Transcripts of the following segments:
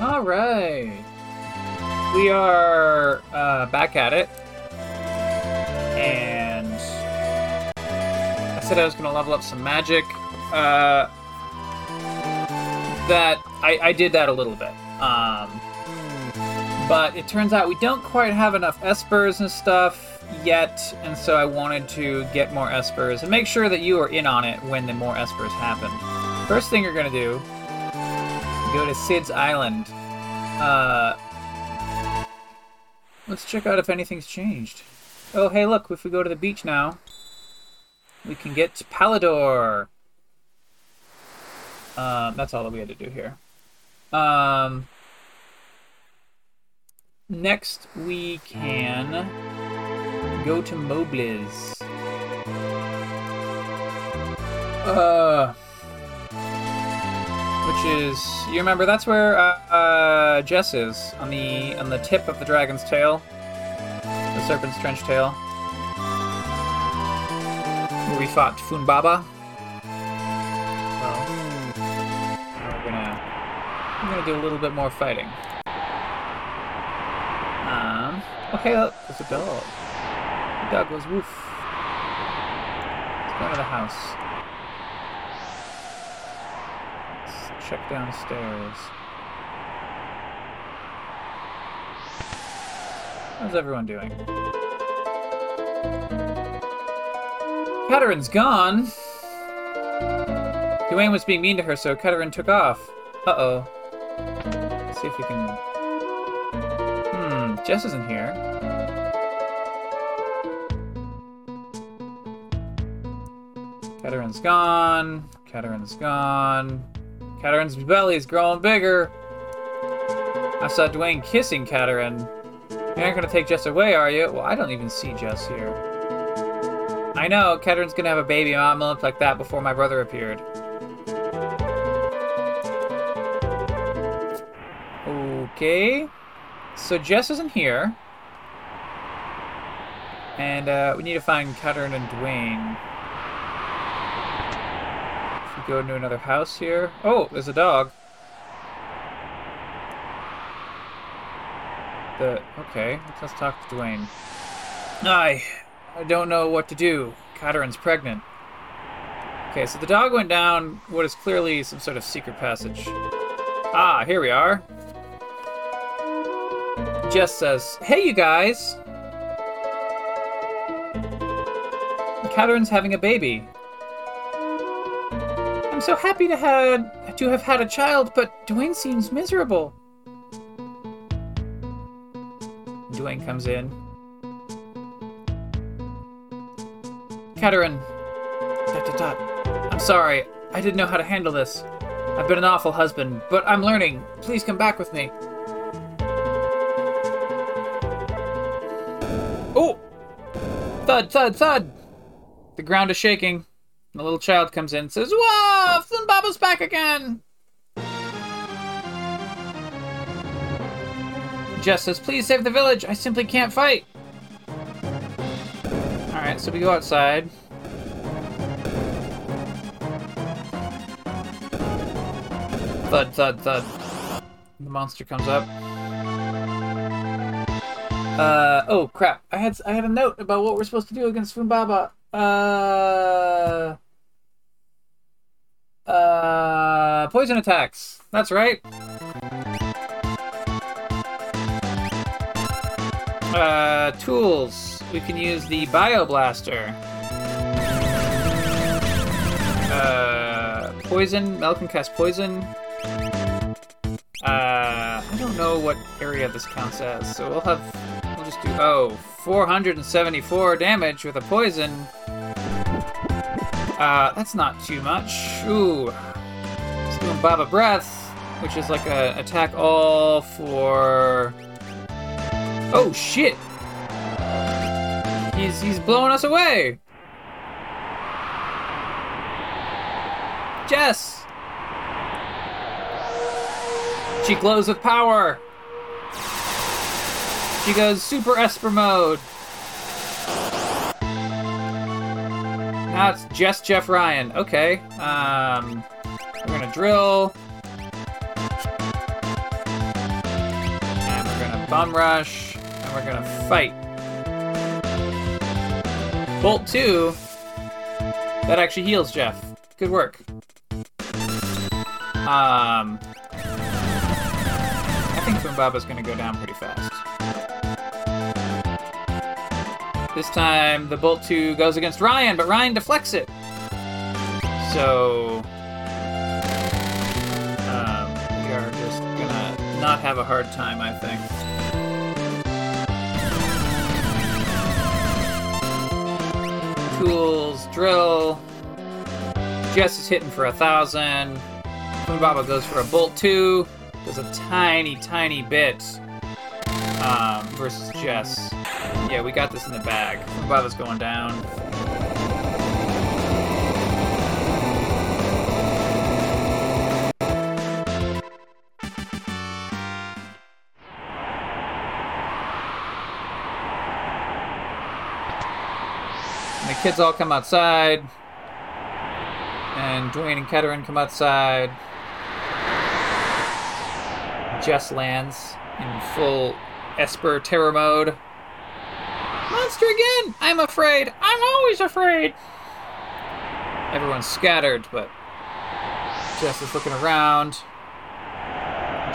All right. We are uh, back at it. And I said I was going to level up some magic. Uh, that I, I did that a little bit. Um, but it turns out we don't quite have enough espers and stuff yet, and so I wanted to get more espers and make sure that you are in on it when the more espers happen. First thing you're gonna do, go to Sid's Island. Uh, let's check out if anything's changed. Oh, hey, look, if we go to the beach now, we can get to Palador. Um, that's all that we had to do here. Um, next, we can go to Mobliz. Uh, which is you remember that's where uh, uh, Jess is on the on the tip of the dragon's tail, the serpent's trench tail, we fought Phunbaba. Well, we're gonna we're gonna do a little bit more fighting. Um, okay, there's a dog. The dog goes woof. Let's go to the house. Check downstairs. How's everyone doing? Katarin's gone. Duane was being mean to her, so Katarin took off. Uh-oh. See if we can... Hmm, Jess isn't here. Katarin's gone. Katarin's gone. Katarin's is growing bigger. I saw Duane kissing Katarin. You aren't gonna take Jess away, are you? Well, I don't even see Jess here. I know, Katarin's gonna have a baby look like that before my brother appeared. Okay. So Jess isn't here. And uh, we need to find Katarin and Duane. Go into another house here. Oh, there's a dog. The okay, let's, talk to Duane. I, I don't know what to do. Katarin's pregnant. Okay, so the dog went down what is clearly some sort of secret passage. Ah, here we are. Jess says, "Hey, you guys. Katarin's having a baby. I'm so happy to had to have had a child, but Duane seems miserable." Duane comes in. Dot. I'm sorry. I didn't know how to handle this. I've been an awful husband, but I'm learning. Please come back with me. Oh! Thud, thud, thud! The ground is shaking. The little child comes in and says, Whoa! Phunbaba's back again! Jess says, Please save the village. I simply can't fight. Alright, so we go outside. Thud, thud, thud. The monster comes up. Uh oh crap! I had I had a note about what we're supposed to do against Funbaba. Uh, uh, poison attacks. That's right. Uh, tools. We can use the Bio Blaster. Uh, poison. Mel can cast poison. Uh, I don't know what area this counts as, so we'll have. We'll just do. Oh, 474 damage with a poison. Uh, that's not too much. Ooh. Baba Breath, which is like an attack all for. Oh shit! He's he's blowing us away. Jess. She glows with power. She goes super Esper mode. Now it's just Jeff Ryan. Okay. Um, we're gonna drill. Bum rush, and we're gonna fight. Bolt 2. That actually heals Jeff. Good work. Um, I think Baba's gonna go down pretty fast. This time, the Bolt 2 goes against Ryan, but Ryan deflects it. So, not have a hard time, I think. Tools, drill. Jess is hitting for a thousand. Baba goes for a bolt two. Does a tiny, tiny bit um, versus Jess. Yeah, we got this in the bag. Baba's going down. Kids all come outside. And Duane and Katarin come outside. Jess lands in full Esper terror mode. Monster again! I'm afraid! I'm always afraid! Everyone's scattered, but Jess is looking around.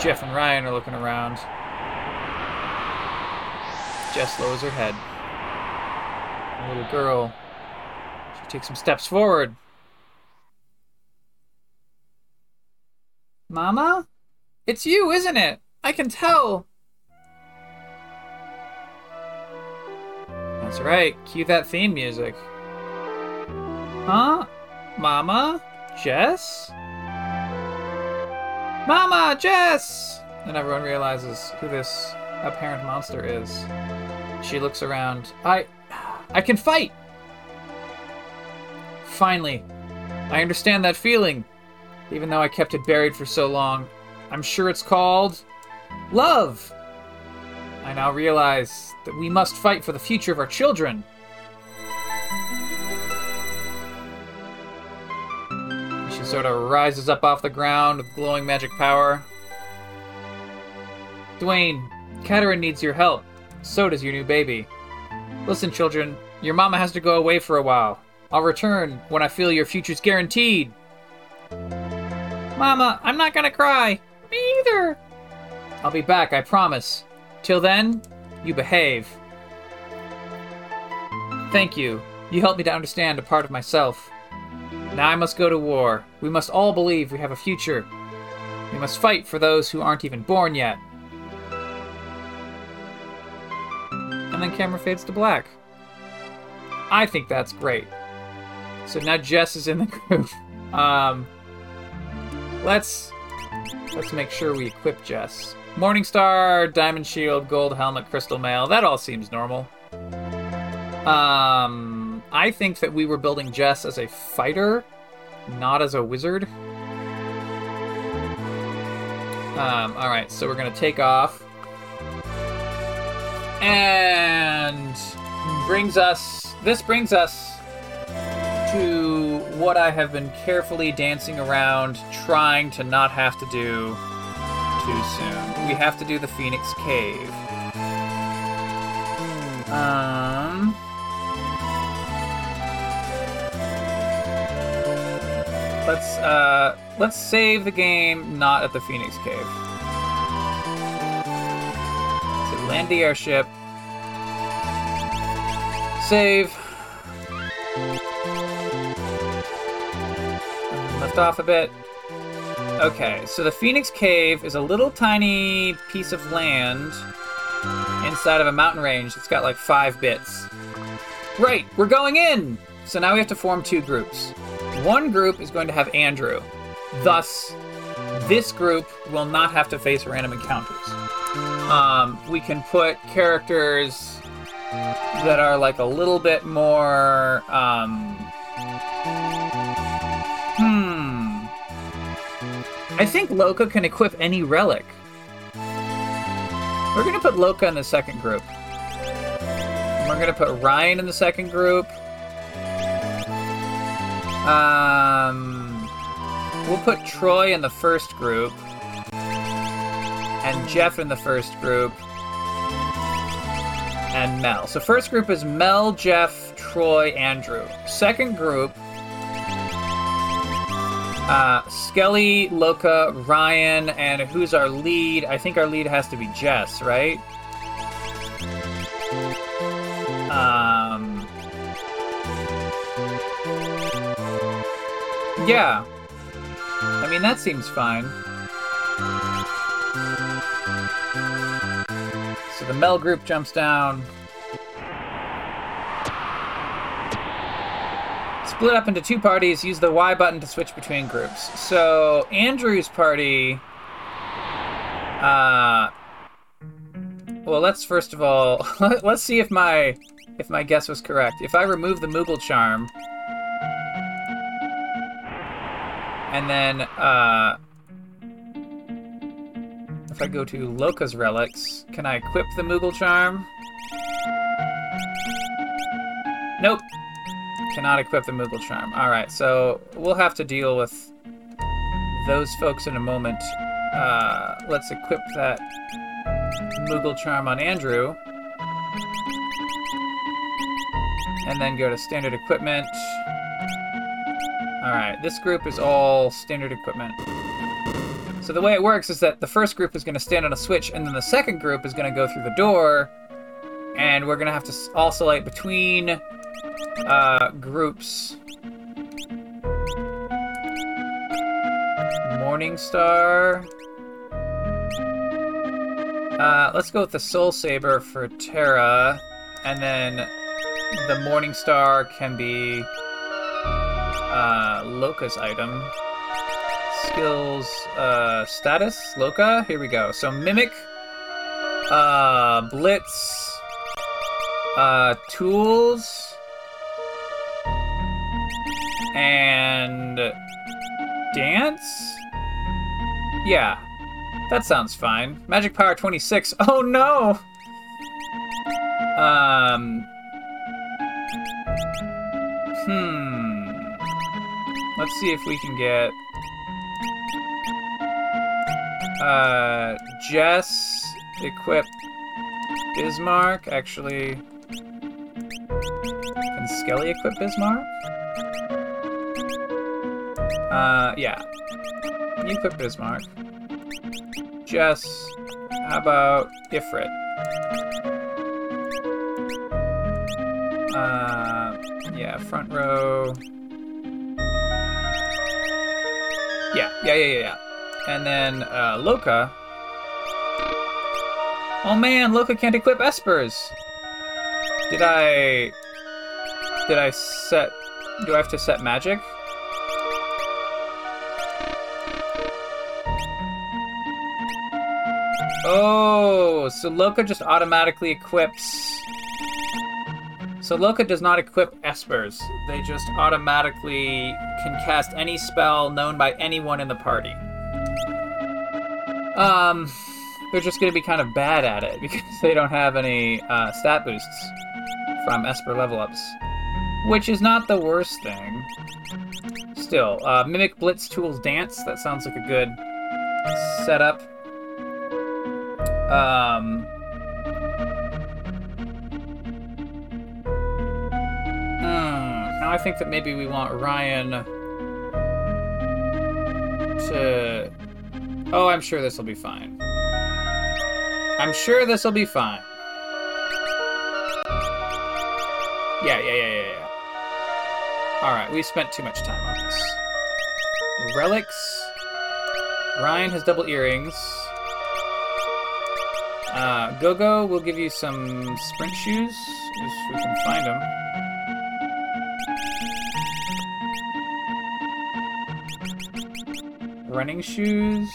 Jeff and Ryan are looking around. Jess lowers her head. The little girl. She takes some steps forward. Mama? It's you, isn't it? I can tell. That's right. Cue that theme music. Huh? Mama? Jess? Mama! Jess! And everyone realizes who this apparent monster is. She looks around. I. I can fight! Finally. I understand that feeling. Even though I kept it buried for so long. I'm sure it's called. Love! I now realize that we must fight for the future of our children. She sort of rises up off the ground with glowing magic power. Duane, Katarin needs your help. So does your new baby. Listen, children, your mama has to go away for a while. I'll return when I feel your future's guaranteed. Mama, I'm not gonna cry. Me either. I'll be back, I promise. Till then, you behave. Thank you. You helped me to understand a part of myself. Now I must go to war. We must all believe we have a future. We must fight for those who aren't even born yet. And then camera fades to black. I think that's great. So now Jess is in the group. Um, let's let's make sure we equip Jess. Morningstar, Diamond Shield, Gold Helmet, Crystal Mail. That all seems normal. Um, I think that we were building Jess as a fighter, not as a wizard. Um, all right, so we're gonna take off, and brings us. This brings us what I have been carefully dancing around, trying to not have to do too soon. We have to do the Phoenix Cave. Um. Let's uh let's save the game not at the Phoenix Cave. So land the airship. Save. Off a bit. Okay, so the Phoenix Cave is a little tiny piece of land inside of a mountain range that's got like five bits. Right, we're going in! So now we have to form two groups. One group is going to have Andrew. Thus, this group will not have to face random encounters. Um, we can put characters that are like a little bit more. Um, I think Loka can equip any relic. We're gonna put Loka in the second group. We're gonna put Ryan in the second group. Um, we'll put Troy in the first group, and Jeff in the first group, and Mel. So first group is Mel, Jeff, Troy, Andrew. Second group, uh, Skelly, Loka, Ryan, and who's our lead? I think our lead has to be Jess, right? Um, yeah. I mean, that seems fine. So the Mel group jumps down. Split up into two parties, use the Y button to switch between groups. So Andrew's party. Uh, well, let's first of all let's see if my if my guess was correct. If I remove the Moogle charm, and then uh, if I go to Loka's relics, can I equip the Moogle charm? Cannot equip the Moogle charm. Alright, so we'll have to deal with those folks in a moment. Uh, let's equip that Moogle charm on Andrew. And then go to standard equipment. Alright, this group is all standard equipment. So the way it works is that the first group is going to stand on a switch, and then the second group is going to go through the door, and we're going to have to oscillate between uh, groups. Morningstar. Uh, let's go with the Soul Saber for Terra, and then the Morningstar can be uh, Loka's item skills uh, status, Loka. Here we go. So Mimic, uh, Blitz, uh, Tools, and Dance? Yeah, that sounds fine. Magic Power 26. Oh no! Um. Hmm. Let's see if we can get uh, Jess equip Bismarck. Actually, can Skelly equip Bismarck? Uh, yeah. You equip Bismarck. Jess, how about Ifrit? Uh, yeah, front row. Yeah, yeah, yeah, yeah, yeah. And then uh, Loka. Oh man, Loka can't equip Espers. Did I? Did I set? Do I have to set magic? Oh, so Loka just automatically equips. So Loka does not equip Espers. They just automatically can cast any spell known by anyone in the party. Um, they're just going to be kind of bad at it because they don't have any uh, stat boosts from Esper level ups, which is not the worst thing. Still, uh, Mimic Blitz Tools Dance, that sounds like a good setup. Um, hmm, now I think that maybe we want Ryan to Oh, I'm sure this will be fine. I'm sure this will be fine. Yeah, yeah, yeah, yeah, yeah. Alright, we spent too much time on this. Relics. Ryan has double earrings. Uh, Gogo will give you some sprint shoes, if we can find them. Running shoes.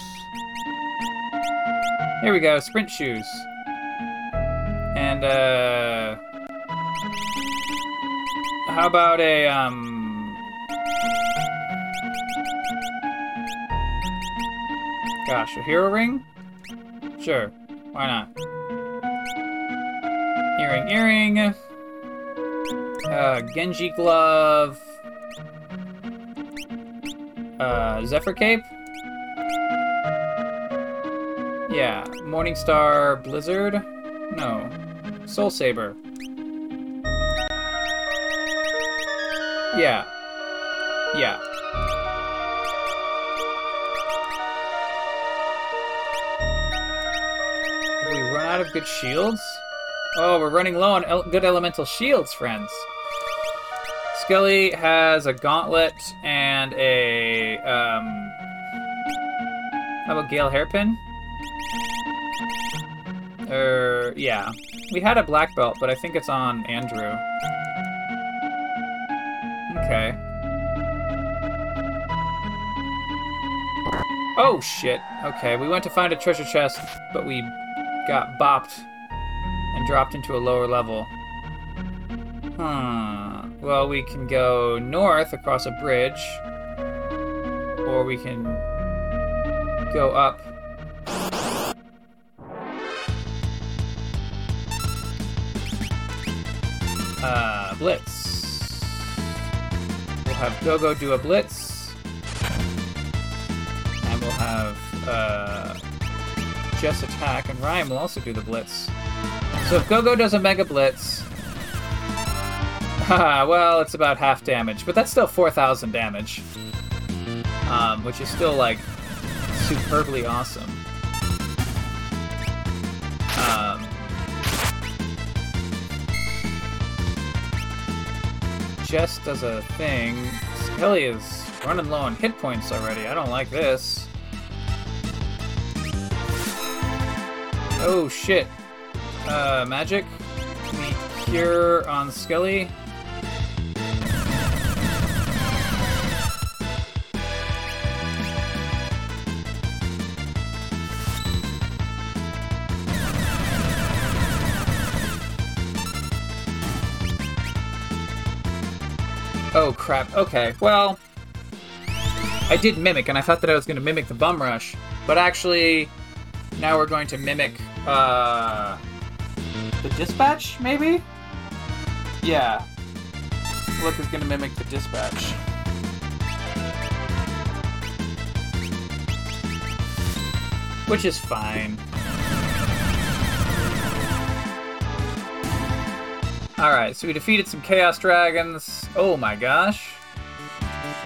Here we go, sprint shoes. And, uh. How about a, um. Gosh, a hero ring? Sure, why not? Earring, earring. Uh, Genji glove. Uh, Zephyr cape? Yeah, Morningstar Blizzard? No. Soul Saber. Yeah. Yeah. Out of good shields? Oh, we're running low on el- good elemental shields, friends. Skelly has a gauntlet and a um. How about Gale Hairpin? Er, yeah. We had a black belt, but I think it's on Andrew. Okay. Oh shit. Okay, we went to find a treasure chest, but we got bopped and dropped into a lower level. Hmm. Well, we can go north across a bridge, or we can go up. Uh, blitz. We'll have Gogo do a blitz, and we'll have uh, Jess attack, and Ryan will also do the blitz. So if Gogo does a mega blitz, haha, well, it's about half damage, but that's still 4,000 damage, um, which is still like superbly awesome. Um, Jess does a thing. Skelly is running low on hit points already. I don't like this. Oh shit. Uh, magic? Cure on Skelly. Oh crap. Okay. Well, I did mimic, and I thought that I was going to mimic the bum rush, but actually, now we're going to mimic uh, the dispatch, maybe. Yeah. Look is to mimic the dispatch. Which is fine. Alright, so we defeated some Chaos Dragons. Oh my gosh.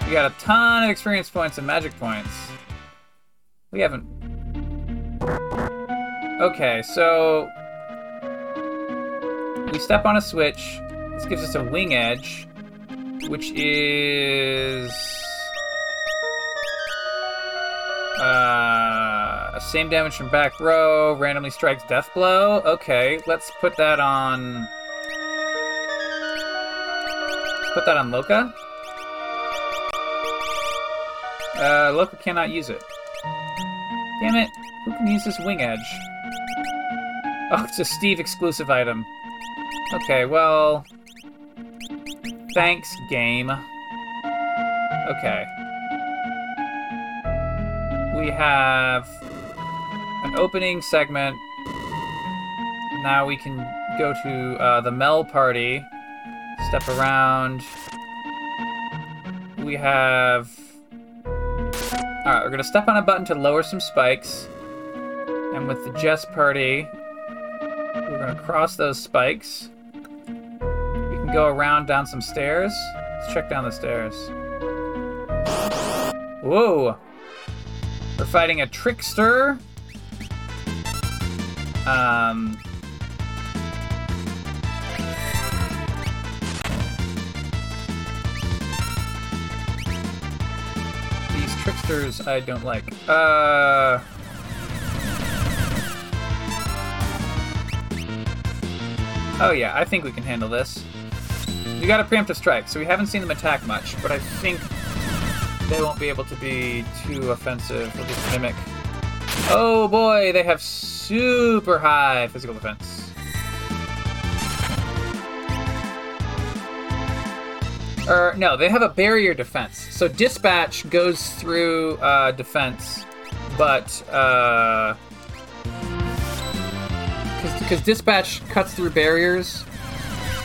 We got a ton of experience points and magic points. We haven't. Okay, so. We step on a switch. This gives us a wing edge, which is. Uh, same damage from back row, randomly strikes death blow. Okay, let's put that on. Put that on Loka. Uh, Loka cannot use it. Damn it! Who can use this wing edge? Oh, it's a Steve exclusive item. Okay, well. Thanks, game. Okay. We have an opening segment. Now we can go to uh, the Mel party. Step around. We have. Alright, we're gonna step on a button to lower some spikes. And with the Jess party, we're gonna cross those spikes. We can go around down some stairs. Let's check down the stairs. Whoa! We're fighting a trickster. Um. These tricksters I don't like. Uh. Oh yeah, I think we can handle this. We got a preemptive strike, so we haven't seen them attack much, but I think they won't be able to be too offensive. We'll just mimic. Oh boy, they have super high physical defense. Or no, they have a barrier defense. So dispatch goes through uh, defense, but uh, because dispatch cuts through barriers,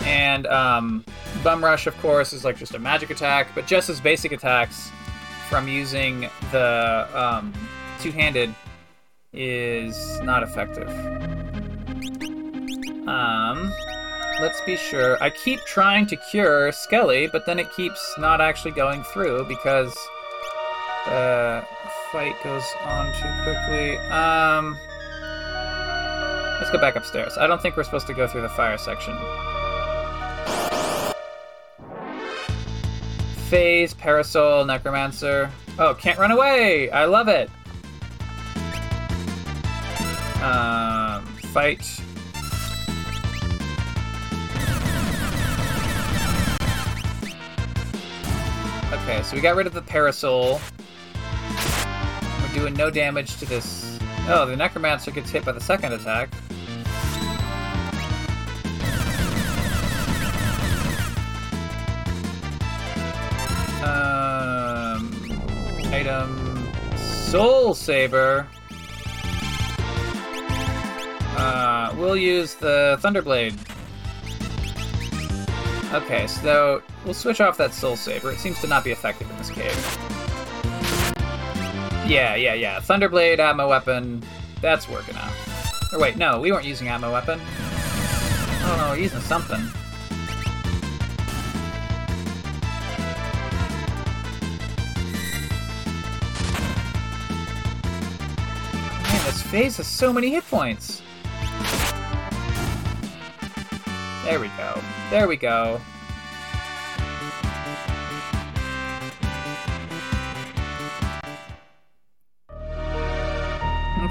and um, bum rush, of course, is like just a magic attack. But just as basic attacks from using the um, two-handed is not effective. Um, let's be sure. I keep trying to cure Skelly, but then it keeps not actually going through because the fight goes on too quickly. Um, let's go back upstairs. I don't think we're supposed to go through the fire section. Phase, Parasol, Necromancer. Oh, can't run away! I love it! Um, fight. Okay, so we got rid of the Parasol. We're doing no damage to this. Oh, the Necromancer gets hit by the second attack. Item Soul Saber. Uh, we'll use the Thunderblade. Okay, so we'll switch off that Soul Saber. It seems to not be effective in this cave. Yeah, yeah, yeah. Thunderblade, Atma Weapon. That's working out. Or wait, no, we weren't using Atma Weapon. Oh no, we're using something. Phase has so many hit points. There we go. There we go.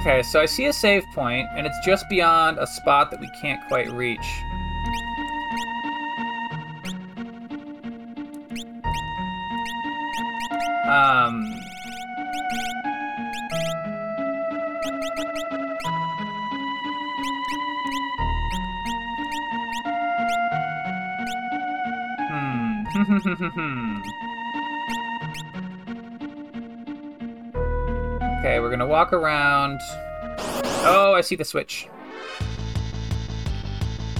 Okay, so I see a save point, and it's just beyond a spot that we can't quite reach. Walk around. Oh, I see the switch.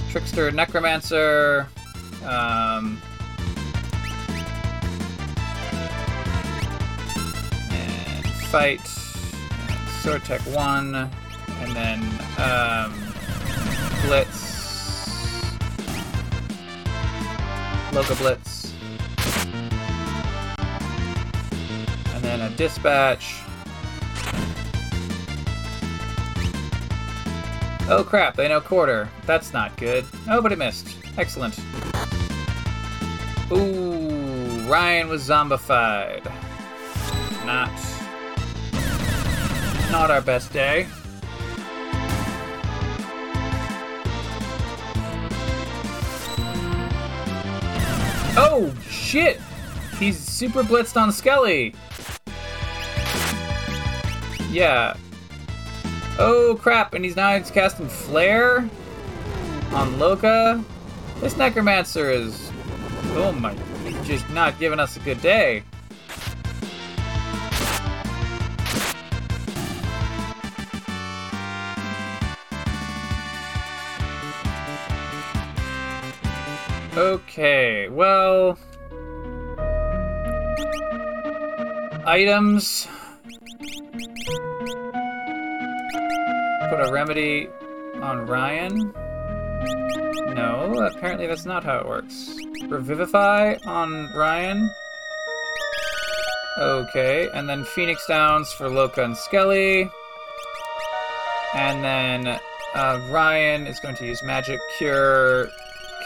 Trickster, Necromancer. Um. And fight. Tech 1. And then, um. Blitz. Loka Blitz. And then a dispatch. Oh crap, they know quarter. That's not good. Oh, but it missed. Excellent. Ooh, Ryan was zombified. Not. Not our best day. Oh, shit! He's super blitzed on Skelly! Yeah. Oh, crap, and he's now he's casting Flare on Loka. This Necromancer is... Oh my... He's just not giving us a good day. Okay, well. Items. Put a remedy on Ryan. No, apparently that's not how it works. Revivify on Ryan. Okay, and then Phoenix Downs for Loka and Skelly. And then uh, Ryan is going to use Magic Cure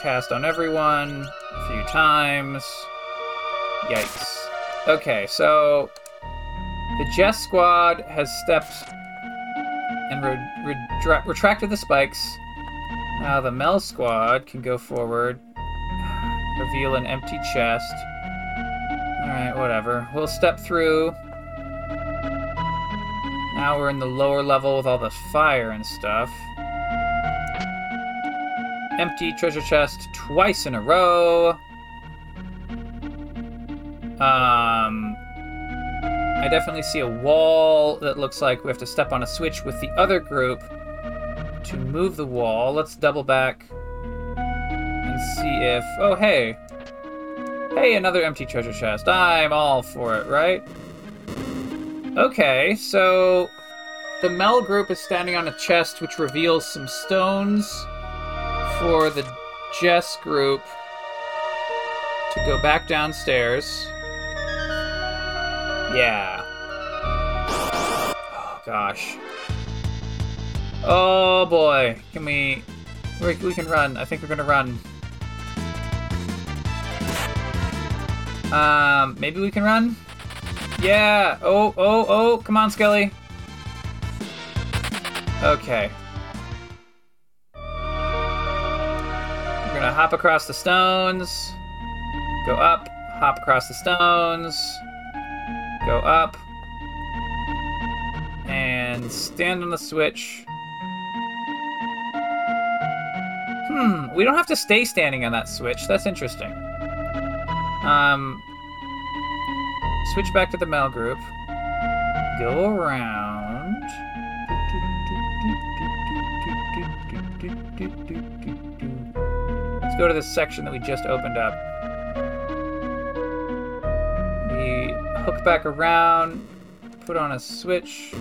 cast on everyone a few times. Yikes. Okay, so the Jess squad has stepped and re- re- retracted the spikes. Now the Mel squad can go forward, reveal an empty chest. Alright, whatever. We'll step through. Now we're in the lower level with all the fire and stuff empty treasure chest twice in a row. Um, I definitely see a wall that looks like we have to step on a switch with the other group to move the wall. Let's double back and see if. Oh, hey. Hey, another empty treasure chest. I'm all for it, right? Okay, so the Mel group is standing on a chest which reveals some stones for the Jess group to go back downstairs. Yeah. Oh, gosh. Oh, boy. Can we... We, we can run. I think we're gonna run. Um, maybe we can run? Yeah! Oh, oh, oh! Come on, Skelly! Okay. We're gonna hop across the stones. Go up, hop across the stones. Go up. And stand on the switch. Hmm, we don't have to stay standing on that switch. That's interesting. Um, switch back to the Mel group. Go around. Let's go to this section that we just opened up. Hook back around, put on a switch.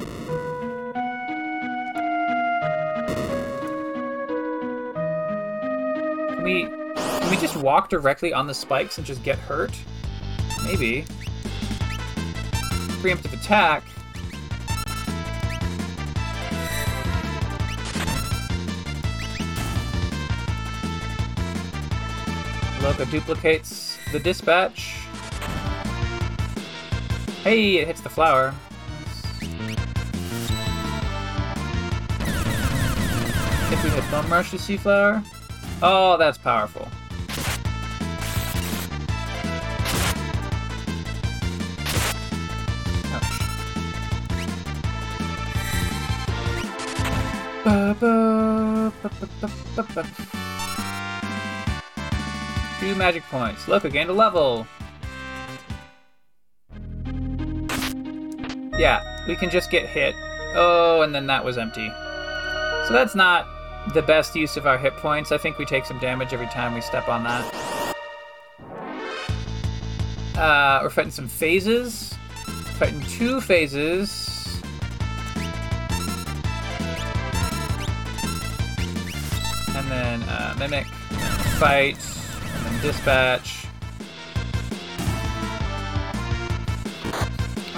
Can we can we just walk directly on the spikes and just get hurt? Maybe. Preemptive attack. Loka duplicates the dispatch. Hey, it hits the flower. If we hit Bum Rush to Sea Flower. Oh, that's powerful. Two magic points. Look, I gained a level. Yeah, we can just get hit. Oh, and then that was empty. So that's not the best use of our hit points. I think we take some damage every time we step on that. Uh, we're fighting some phases. Fighting two phases. And then uh, mimic, fight, and then dispatch.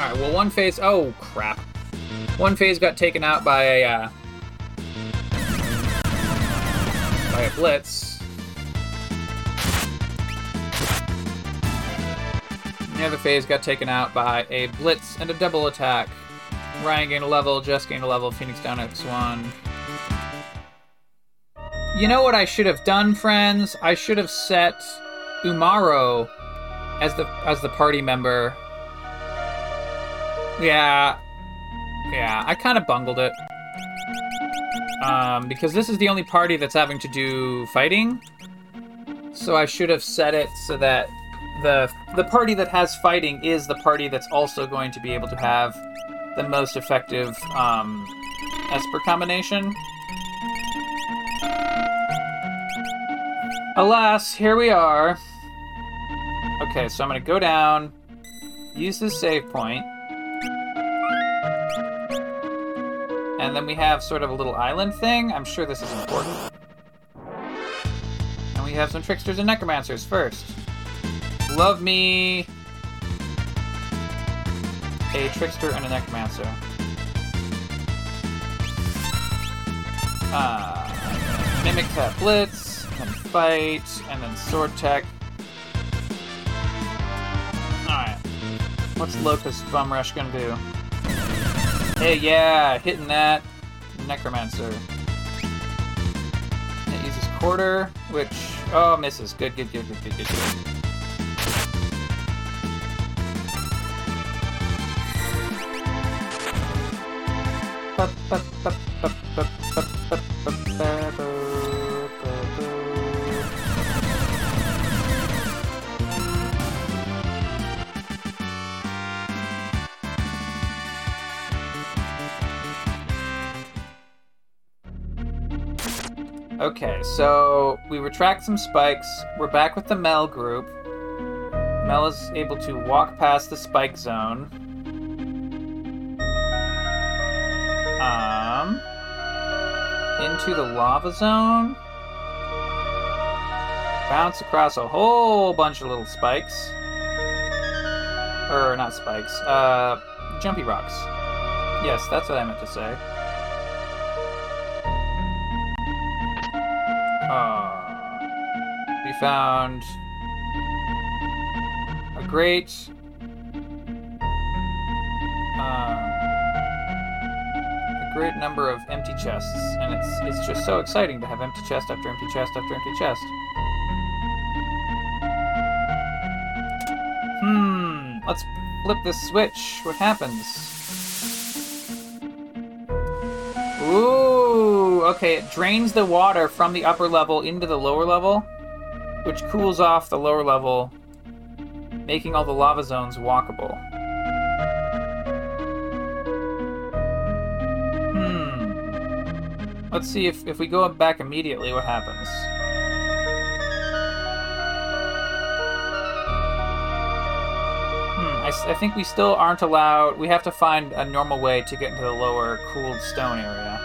Alright, well one phase oh crap. One phase got taken out by a uh, by a blitz. The other phase got taken out by a blitz and a double attack. Ryan gained a level, Jess gained a level, Phoenix down X1. You know what I should have done, friends? I should have set Umaro as the as the party member. Yeah. Yeah, I kind of bungled it. Um, because this is the only party that's having to do fighting. So I should have set it so that the the party that has fighting is the party that's also going to be able to have the most effective um, Esper combination. Alas, here we are. Okay, so I'm gonna go down, use this save point, and then we have sort of a little island thing. I'm sure this is important. And we have some tricksters and necromancers first. Love me a trickster and a necromancer. Uh, mimic that blitz, and fight, and then sword tech. Alright. What's Loka's Bum Rush gonna do? Hey, yeah, hitting that. Necromancer. It uses quarter, which oh misses. Good, good, good, good, good, good, good. Okay, so we retract some spikes. We're back with the Mel group. Mel is able to walk past the spike zone. Um, into the lava zone. bounce across a whole bunch of little spikes. Or, not spikes, uh, jumpy rocks. Yes, that's what I meant to say. Found a great um, a great number of empty chests, and it's it's just so exciting to have empty chest after empty chest after empty chest. Hmm, let's flip this switch. What happens? Ooh, okay, it drains the water from the upper level into the lower level, which cools off the lower level, making all the lava zones walkable. Hmm. Let's see if, if we go back immediately, what happens. Hmm, I, I think we still aren't allowed. We have to find a normal way to get into the lower cooled stone area.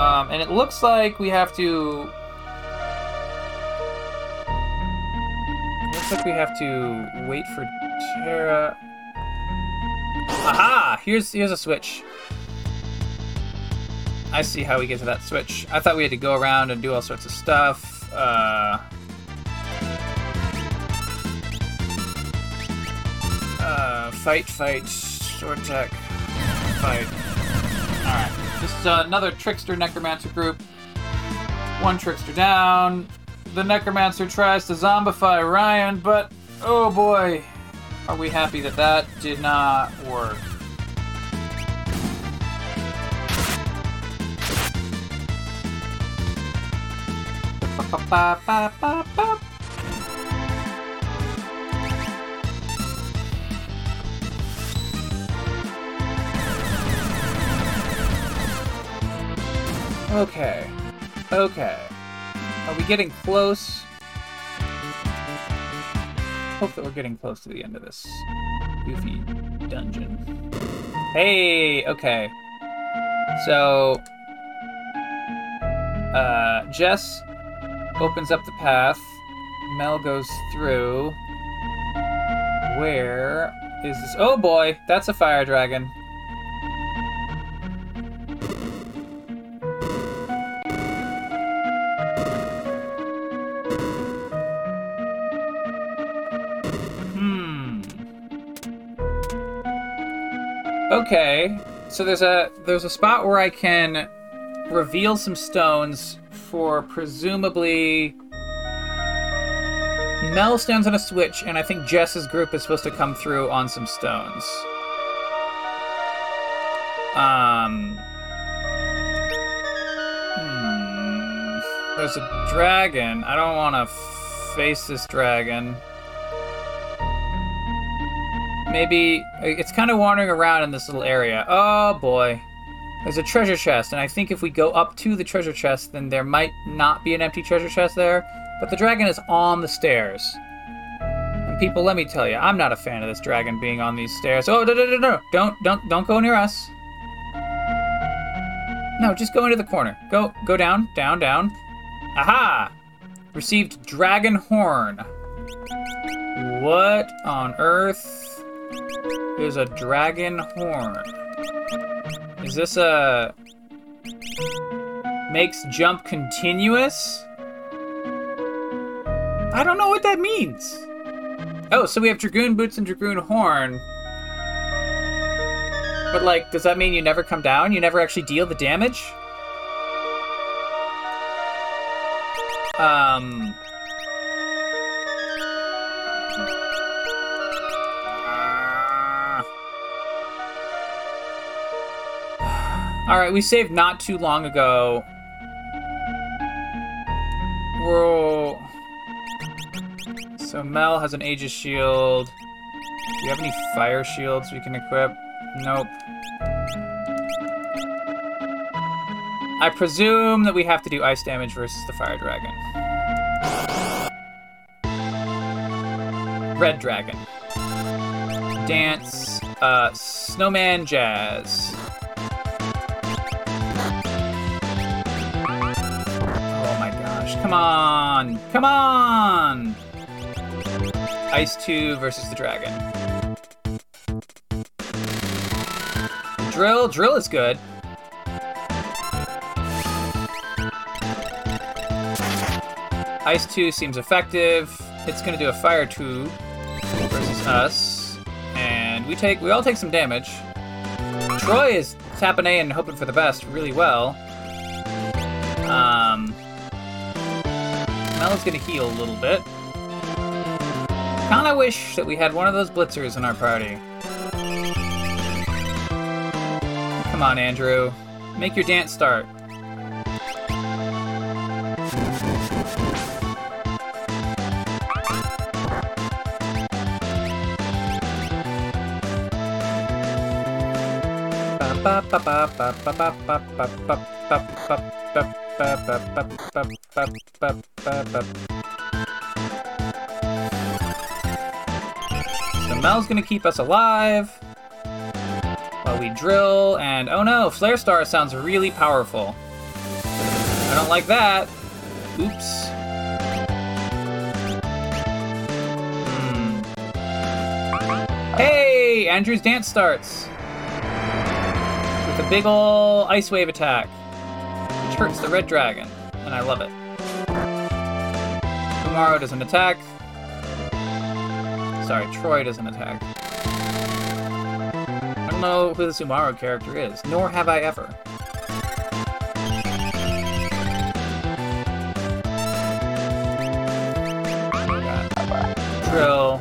Um, and it looks like we have to. Looks like we have to wait for Terra. Aha! Here's here's a switch. I see how we get to that switch. I thought we had to go around and do all sorts of stuff. Uh, uh, fight, fight, sword tech, fight. Alright. This is another trickster necromancer group. One trickster down. The necromancer tries to zombify Ryan, but oh boy, are we happy that that did not work. Okay. Okay. Are we getting close? Hope that we're getting close to the end of this goofy dungeon. Hey, okay. So, uh, Jess opens up the path. Mel goes through. Where is this? Oh boy, that's a fire dragon. Okay. So there's a there's a spot where I can reveal some stones for presumably Mel stands on a switch, and I think Jess's group is supposed to come through on some stones. Um. Hmm. There's a dragon. I don't want to face this dragon. Maybe uh, it's kind of wandering around in this little area. Oh boy. There's a treasure chest, and I think if we go up to the treasure chest, then there might not be an empty treasure chest there. But the dragon is on the stairs. And people, let me tell you, I'm not a fan of this dragon being on these stairs. Oh, no, no, no, no! Don't, don't, don't go near us. No, just go into the corner. Go, go down, down, down. Aha! Received dragon horn. What on earth is a dragon horn? Is this a makes jump continuous? I don't know what that means. Oh, so we have dragoon boots and dragoon horn. But like, does that mean you never come down? You never actually deal the damage? Um. All right, we saved not too long ago. Whoa. So Mel has an Aegis shield. Do you have any fire shields we can equip? Nope. I presume that we have to do ice damage versus the fire dragon. Red dragon. Dance. Uh, snowman jazz. Come on! Come on! Ice 2 versus the dragon. Drill, drill is good. Ice 2 seems effective. It's gonna do a fire 2 versus us. And we take we all take some damage. Troy is tapping A and hoping for the best really well. Um Mel's gonna heal a little bit. Kinda wish that we had one of those blitzers in our party. Come on, Andrew. Make your dance start. So Mel's gonna keep us alive while we drill, and oh no, Flare Star sounds really powerful. I don't like that. Oops. Hmm. Hey, Andrew's dance starts with a big ol' ice wave attack, which hurts the red dragon, and I love it. Umaro doesn't attack. Sorry, Troy doesn't attack. I don't know who the Umaro character is, nor have I ever. Drill.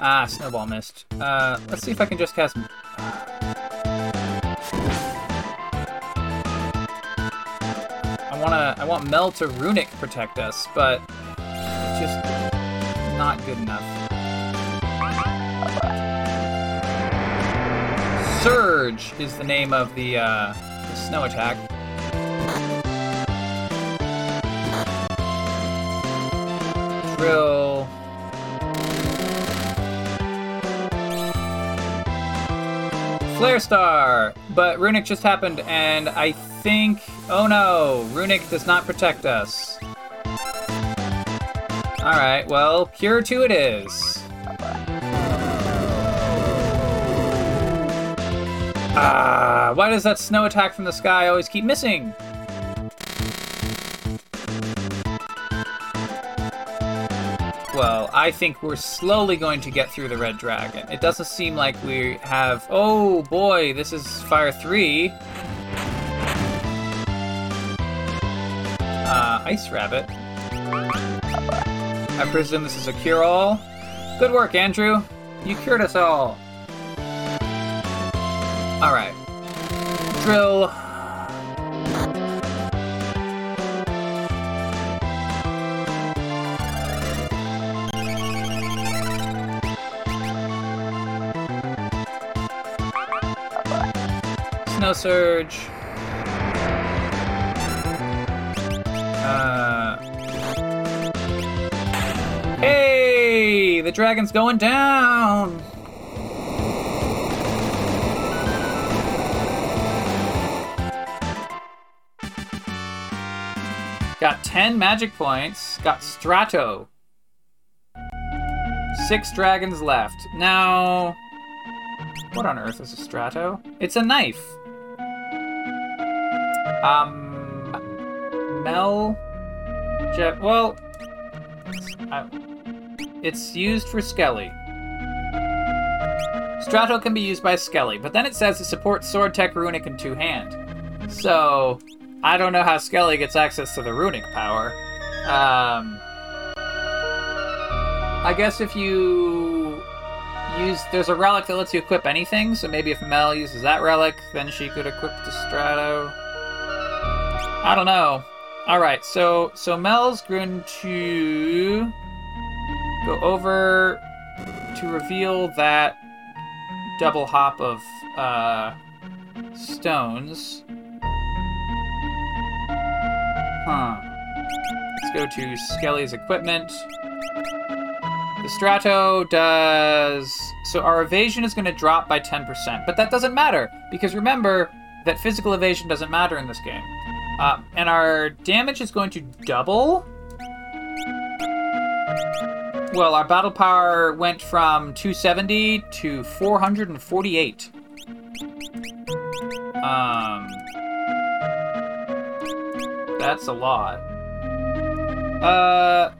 Ah, Snowball missed. Uh, let's see if I can just cast... want Mel to Runic protect us, but... It's just... not good enough. Surge is the name of the, uh, the snow attack. Drill... Flare Star! But Runic just happened, and I think. Oh no! Runic does not protect us. Alright, well, Cure 2 it is. Ah, why does that snow attack from the sky always keep missing? Well, I think we're slowly going to get through the Red Dragon. It doesn't seem like we have... Oh boy, this is Fire 3. Uh, Ice Rabbit. I presume this is a cure-all? Good work, Andrew. You cured us all. Alright. Drill. Snow Surge. The dragon's going down! Got 10 magic points. Got Strato. Six dragons left. Now. What on earth is a Strato? It's a knife. Um, Mel, Je- well, I, it's used for Skelly. Strato can be used by Skelly, but then it says it supports Sword Tech Runic in two hand. So, I don't know how Skelly gets access to the Runic power. Um, I guess if you use, there's a relic that lets you equip anything, so maybe if Mel uses that relic, then she could equip the Strato. I don't know. All right, so so Mel's going to go over to reveal that double hop of uh, stones. Huh. Let's go to Skelly's equipment. The Strato does. So our evasion is going to drop by 10%, but that doesn't matter because remember that physical evasion doesn't matter in this game. Uh, and our damage is going to double. Well, our battle power went from 270 to 448. Um, that's a lot. Uh,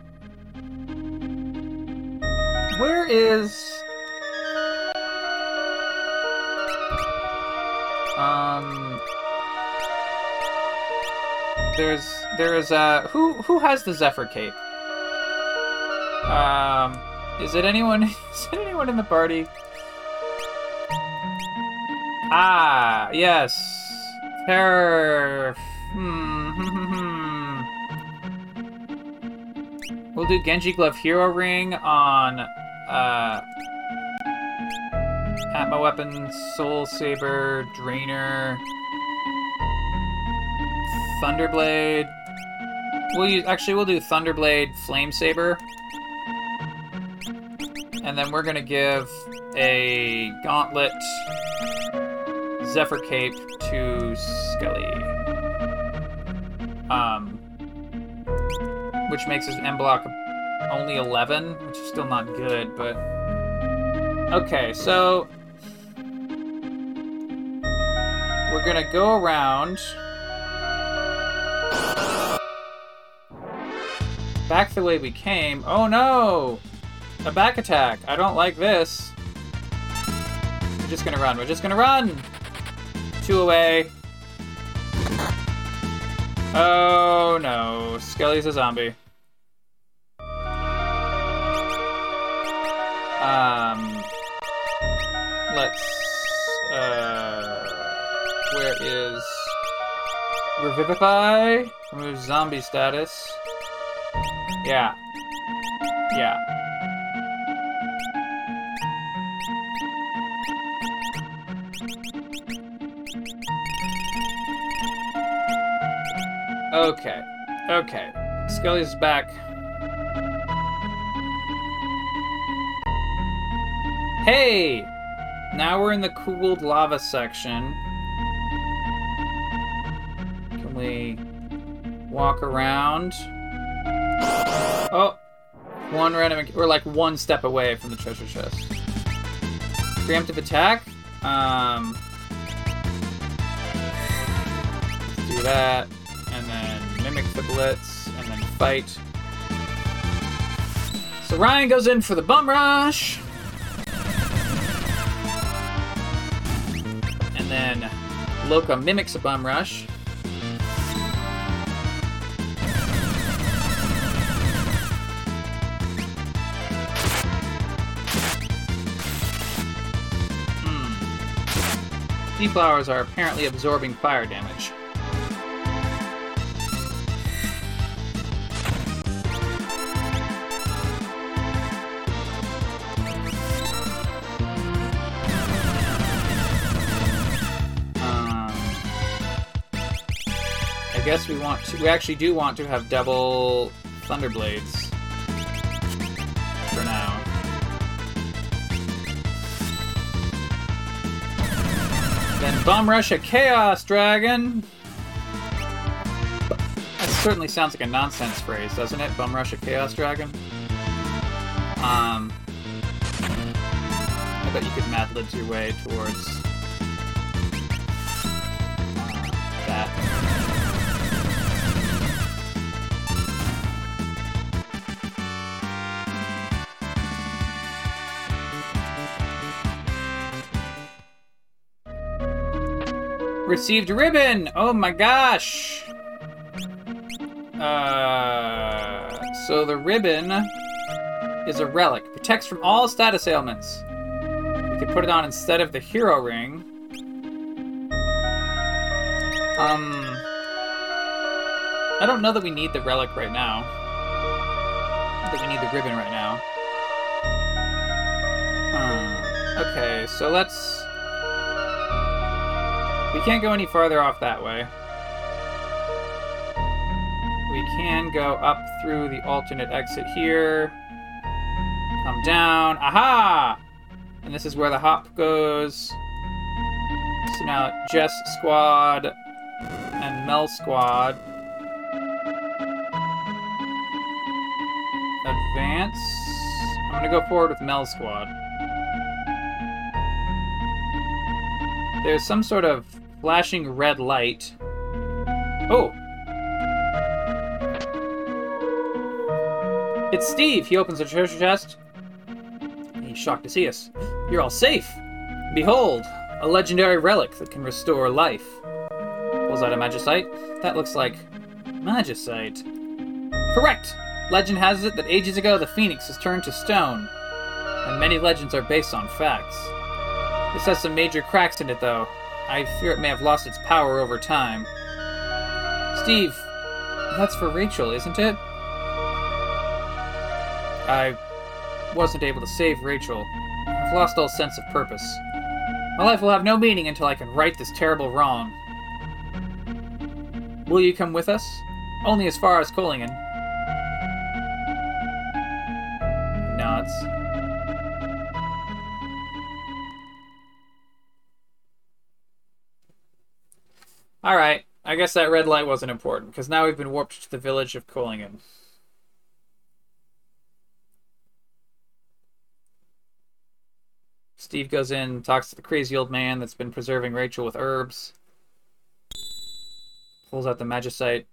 where is? Um, there's there's uh who who has the Zephyr cape? Um, is it anyone? Is it anyone in the party? Ah, yes. Terra. Hmm. we'll do Genji Glove Hero Ring on uh Atma Weapon, Soul Saber, Drainer, Thunderblade. We'll use actually we'll do Thunderblade, Flame Saber. And then we're gonna give a gauntlet Zephyr Cape to Skelly. Um, which makes his M block only 11, which is still not good, but. Okay, so. We're gonna go around. Back the way we came. Oh no! A back attack. I don't like this. We're just gonna run. We're just gonna run! Two away. Oh no, Skelly's a zombie. Um, let's. Uh, where is Revivify? Remove zombie status. Yeah. Yeah. Okay. Okay. Scully's back. Hey! Now we're in the cooled lava section. Can we walk around? Oh! One random. We're like one step away from the treasure chest. Preemptive attack? Um. Let's do that mimic the blitz, and then fight. So Ryan goes in for the bum rush. And then Loka mimics a bum rush. Hmm. Flowers are apparently absorbing fire damage. Guess we want to. We actually do want to have double Thunderblades. For now. Then Bum Rush a Chaos Dragon! That certainly sounds like a nonsense phrase, doesn't it? Bum Rush a Chaos Dragon? Um. I bet you could Mad Libs your way towards. Received ribbon! Oh my gosh! Uh, so the ribbon is a relic. Protects from all status ailments. We can put it on instead of the hero ring. Um, I don't know that we need the relic right now. That we need the ribbon right now. Hmm. Okay, so let's we can't go any farther off that way. We can go up through the alternate exit here. Come down. Aha! And this is where the hop goes. So now Jess Squad and Mel Squad. Advance. I'm gonna go forward with Mel Squad. There's some sort of flashing red light. Oh! It's Steve! He opens the treasure chest. He's shocked to see us. You're all safe! Behold, a legendary relic that can restore life. Pulls out a magicite. That looks like magicite. Correct! Legend has it that ages ago the phoenix was turned to stone, and many legends are based on facts. This has some major cracks in it, though. I fear it may have lost its power over time. Steve, that's for Rachel, isn't it? I wasn't able to save Rachel. I've lost all sense of purpose. My life will have no meaning until I can right this terrible wrong. Will you come with us? Only as far as Kohlingen. Nods. Alright, I guess that red light wasn't important, because now we've been warped to the village of Kohlingen. Steve goes in, talks to the crazy old man that's been preserving Rachel with herbs. Pulls out the magicite.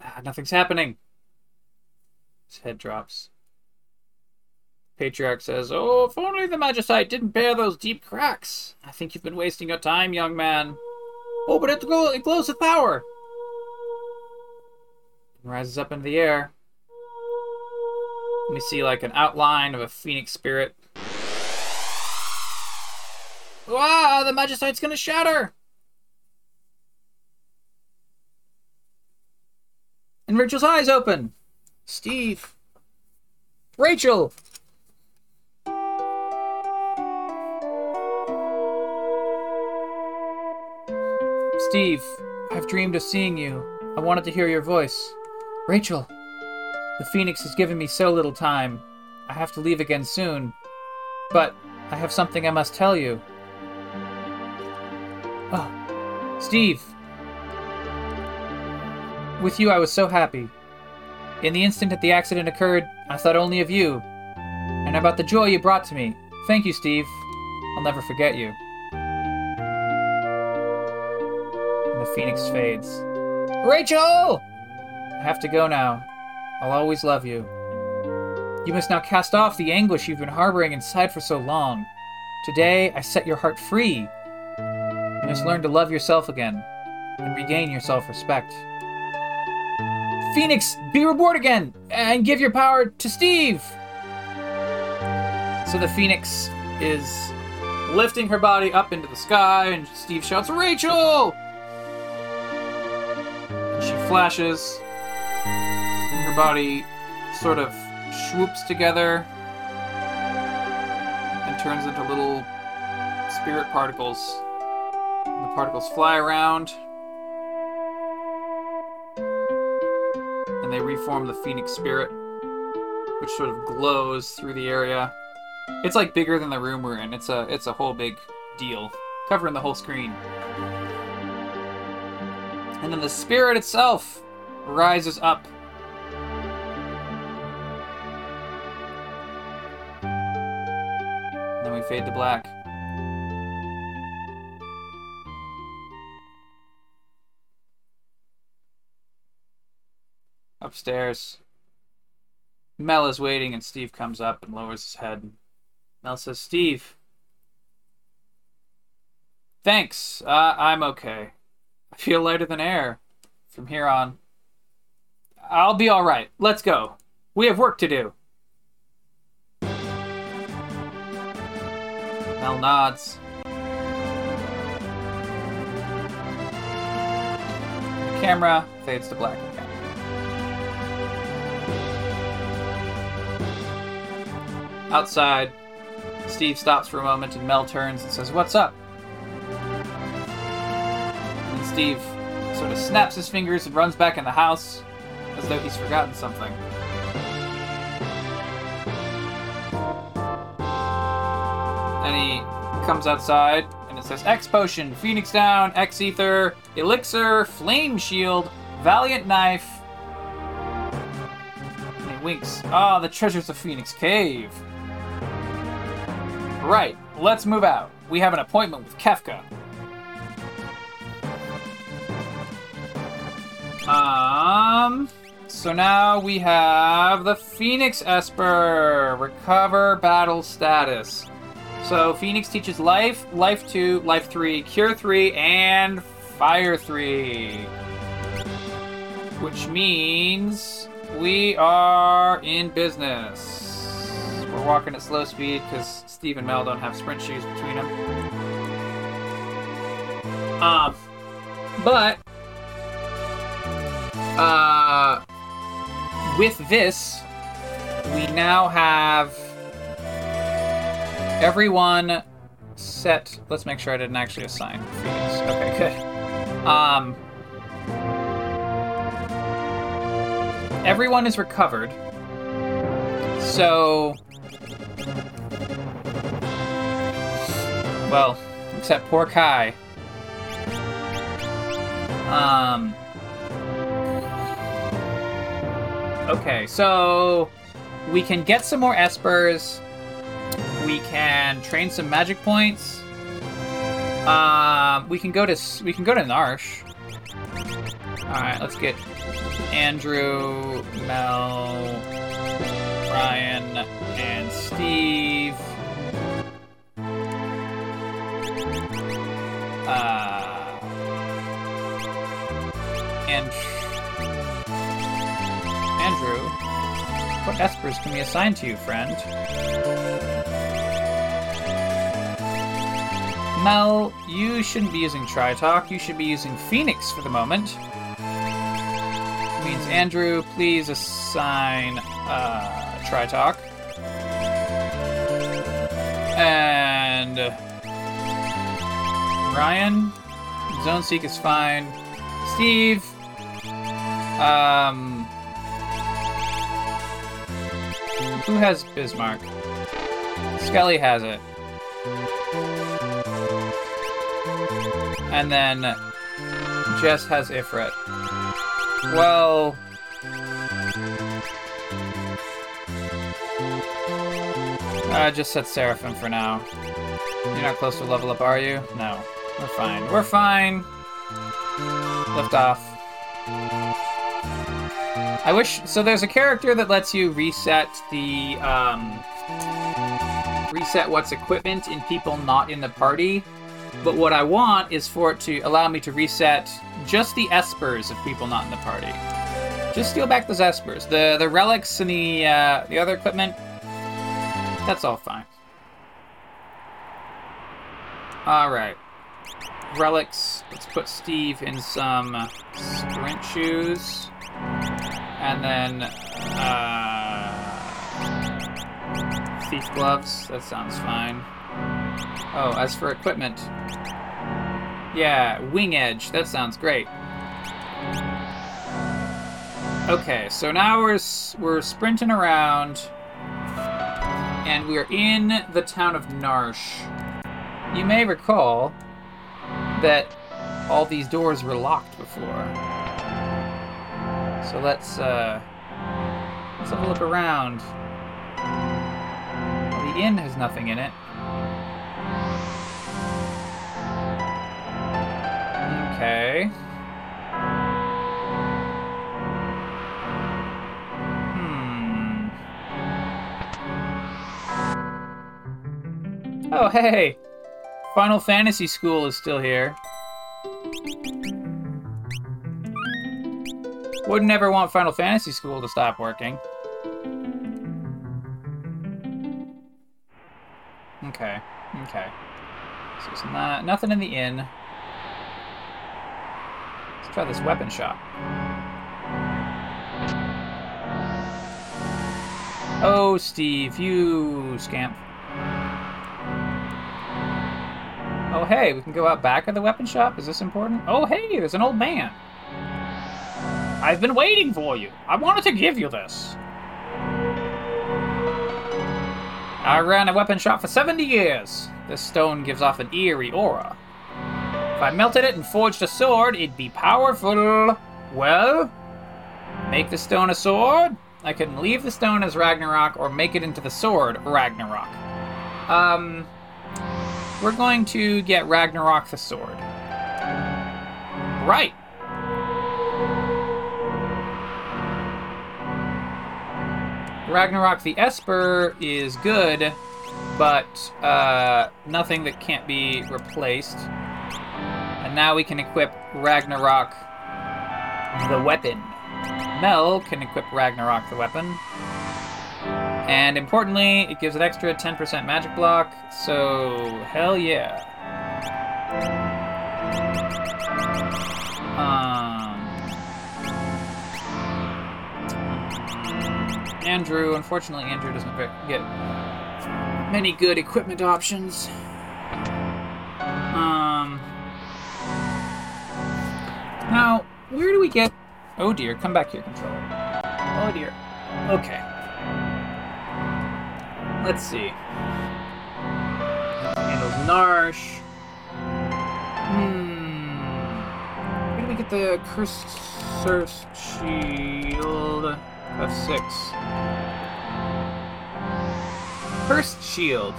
Ah, nothing's happening. His head drops. Patriarch says, Oh, if only the magicite didn't bear those deep cracks. I think you've been wasting your time, young man. Oh, but it, glow- it glows with power. It rises up into the air. Me see like an outline of a phoenix spirit. Wow, the magicite's gonna shatter! And Rachel's eyes open! Steve! Rachel! Steve, I've dreamed of seeing you. I wanted to hear your voice. Rachel! The Phoenix has given me so little time. I have to leave again soon. But I have something I must tell you. Oh, Steve! With you, I was so happy. In the instant that the accident occurred, I thought only of you, and about the joy you brought to me. Thank you, Steve. I'll never forget you. Phoenix fades. Rachel! I have to go now. I'll always love you. You must now cast off the anguish you've been harboring inside for so long. Today, I set your heart free. You must learn to love yourself again and regain your self respect. Phoenix, be reborn again and give your power to Steve! So the Phoenix is lifting her body up into the sky, and Steve shouts, Rachel! Flashes, her body sort of swoops together and turns into little spirit particles. And the particles fly around, and they reform the Phoenix spirit, which sort of glows through the area. It's like bigger than the room we're in. It's a it's a whole big deal, covering the whole screen. And then the spirit itself rises up. Then we fade to black. Upstairs. Mel is waiting, and Steve comes up and lowers his head. Mel says, Steve. Thanks. Uh, I'm okay. I feel lighter than air from here on. I'll be alright. Let's go. We have work to do. Mel nods. The camera fades to black again. Outside, Steve stops for a moment and Mel turns and says, What's up? Steve sort of snaps his fingers and runs back in the house as though he's forgotten something. And he comes outside, and it says X potion, Phoenix down, X ether, elixir, flame shield, valiant knife. And he winks. Ah, the treasures of Phoenix Cave. Right, let's move out. We have an appointment with Kefka. Um. So now we have the Phoenix Esper. Recover battle status. So Phoenix teaches life, life 2, life 3, cure 3, and fire 3. Which means we are in business. We're walking at slow speed because Steve and Mel don't have sprint shoes between them. Um, but uh, with this, we now have everyone set. Let's make sure I didn't actually assign Phoenix. Okay, good. Um, everyone is recovered. So, well, except poor Kai. Um. Okay, so we can get some more espers. We can train some magic points. Um, we can go to we can go to Narshe. All right, let's get Andrew, Mel, Ryan, and Steve. Uh, and Andrew, what espers can we assign to you, friend? Mel, you shouldn't be using Tritoch. You should be using Phoenix for the moment. Means Andrew, please assign uh, Tritoch. And Ryan, Zone Seek is fine. Steve, um, who has Bismarck? Skelly has it. And then Jess has Ifrit. Well. I just set Seraphim for now. You're not close to level up, are you? No. We're fine. We're fine. Lift off. I wish. So there's a character that lets you reset the. Um, reset what's equipment in people not in the party. But what I want is for it to allow me to reset just the espers of people not in the party. Just steal back those espers. The the relics and the uh, the other equipment. That's all fine. All right. Relics. Let's put Steve in some sprint shoes, and then uh, thief gloves. That sounds fine. Oh, as for equipment. Yeah, wing edge. That sounds great. Okay, so now we're we're sprinting around, and we're in the town of Narshe. You may recall that all these doors were locked before. So let's uh, let's have a look around. The inn has nothing in it. Okay. Hmm. Oh, hey! Final Fantasy School is still here. Would never want Final Fantasy School to stop working. Okay, okay. So it's not nothing in the inn. Let's try this weapon shop. Oh, Steve, you scamp. Oh, hey, we can go out back of the weapon shop? Is this important? Oh, hey, there's an old man. I've been waiting for you. I wanted to give you this. I ran a weapon shop for 70 years. This stone gives off an eerie aura. If I melted it and forged a sword, it'd be powerful. Well, make the stone a sword. I can leave the stone as Ragnarok or make it into the sword Ragnarok. Um, we're going to get Ragnarok the sword. Right. Ragnarok the Esper is good, but uh, nothing that can't be replaced. And now we can equip Ragnarok the weapon. Mel can equip Ragnarok the weapon. And importantly, it gives an extra 10% magic block, so hell yeah. Um, Andrew, unfortunately, Andrew doesn't get many good equipment options. Um, now, where do we get? Oh dear, come back here, controller. Oh dear. Okay. Let's see. Handles Narshe. Hmm. Where do we get the Cursed Surf Shield? F6. Cursed Shield.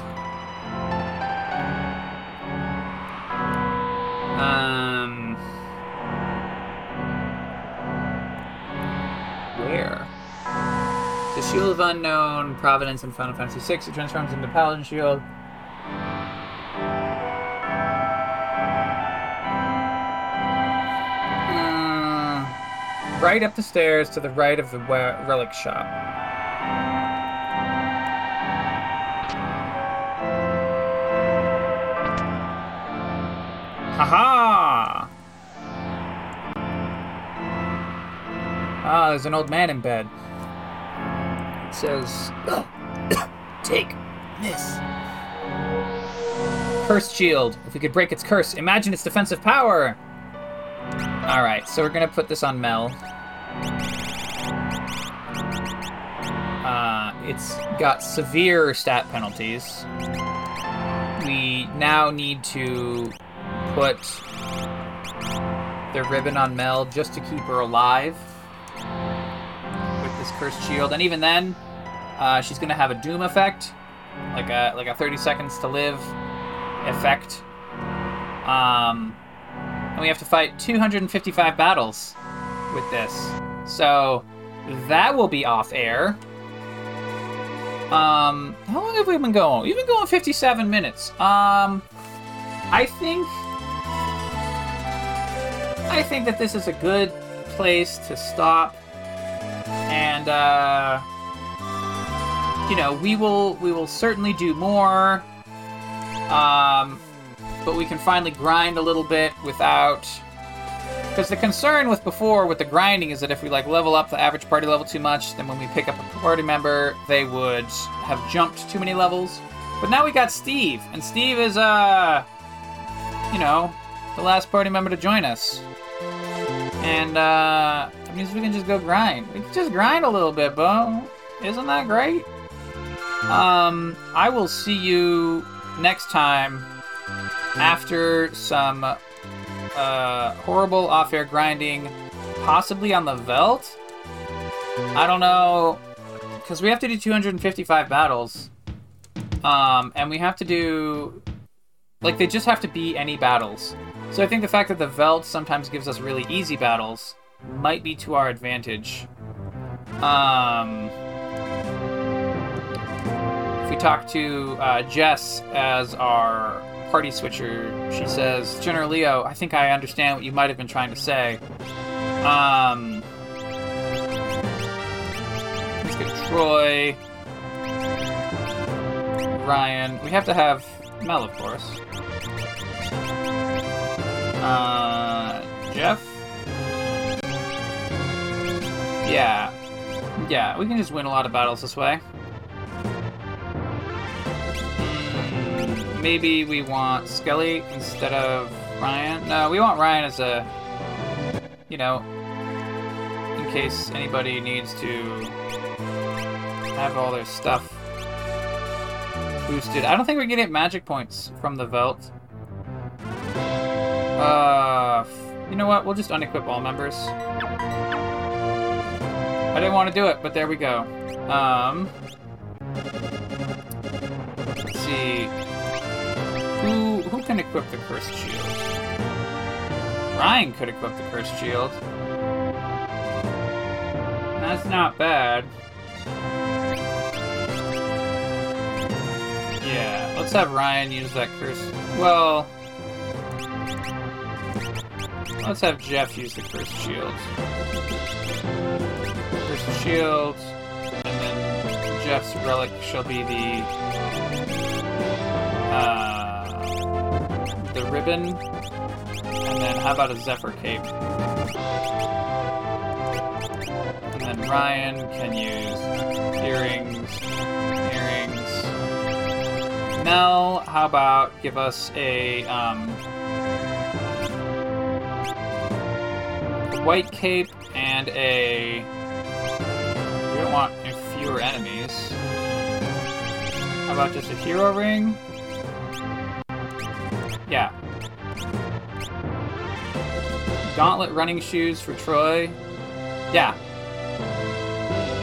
Um. Where? The Shield of Unknown, Providence in Final Fantasy VI, it transforms into Paladin Shield. Right up the stairs to the right of the relic shop. Haha! Ah, there's an old man in bed. It says, Take this. Cursed shield. If we could break its curse, imagine its defensive power. Alright, so we're gonna put this on Mel. It's got severe stat penalties. We now need to put the ribbon on Mel just to keep her alive with this cursed shield, and even then, uh, she's gonna have a doom effect, like a like a 30 seconds to live effect. Um, and we have to fight 255 battles with this, so that will be off air. Um, how long have we been going? We've been going 57 minutes. Um, I think I think that this is a good place to stop. And uh you know, we will we will certainly do more. Um but we can finally grind a little bit without because the concern with before with the grinding is that if we like level up the average party level too much, then when we pick up a party member, they would have jumped too many levels. But now we got Steve, and Steve is uh you know, the last party member to join us. And uh that means we can just go grind. We can just grind a little bit, Bo. Isn't that great? Um I will see you next time after some uh horrible off-air grinding possibly on the Veld. I don't know cuz we have to do 255 battles. Um and we have to do like they just have to be any battles. So I think the fact that the Veld sometimes gives us really easy battles might be to our advantage. Um, if we talk to uh, Jess as our party switcher, she says, General Leo, I think I understand what you might have been trying to say. Um, let's get Troy, Ryan. We have to have Mel, of course. Uh, Jeff? Yeah. Yeah, we can just win a lot of battles this way. Maybe we want Skelly instead of Ryan. No, we want Ryan as a, you know, in case anybody needs to have all their stuff boosted. I don't think we're gonna get magic points from the Veld. Uh, you know what? We'll just unequip all members. I didn't want to do it, but there we go. Um, let's see. Who who can equip the cursed shield? Ryan could equip the cursed shield. That's not bad. Yeah, let's have Ryan use that curse. Well, let's have Jeff use the cursed shield. Cursed shield, and then Jeff's relic shall be the uh, ribbon, and then how about a Zephyr cape? And then Ryan can use earrings, earrings. Mel, how about give us a um, white cape and a. We don't want fewer enemies. How about just a hero ring? Yeah. Gauntlet running shoes for Troy. Yeah.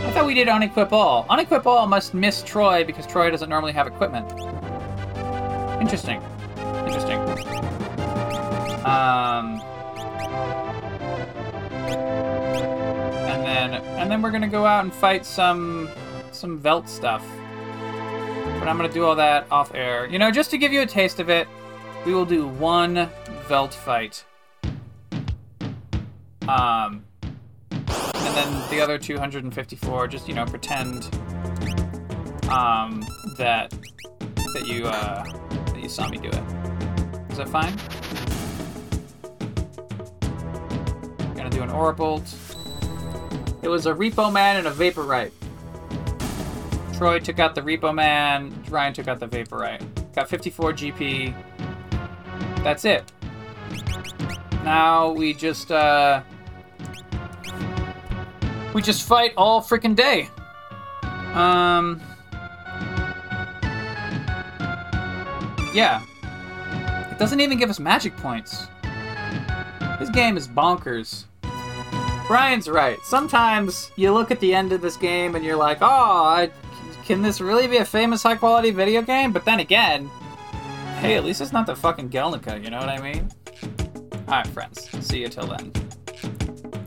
I thought we did unequip all. Unequip all must miss Troy because Troy doesn't normally have equipment. Interesting. Interesting. Um. And then, and then we're gonna go out and fight some, some Veld stuff. But I'm gonna do all that off air. You know, just to give you a taste of it, we will do one Veld fight. Um, and then the other 254, just you know, pretend um, that that you uh, that you saw me do it. Is that fine? Gonna do an Aurabolt. It was a Repo Man and a Vaporite. Troy took out the Repo Man. Ryan took out the Vaporite. Got 54 GP. That's it. Now we just uh, we just fight all freaking day. Um. Yeah. It doesn't even give us magic points. This game is bonkers. Brian's right. Sometimes you look at the end of this game and you're like, oh, I, can this really be a famous high quality video game? But then again, hey, at least it's not the fucking Gelnica, you know what I mean? Alright, friends. See you till then.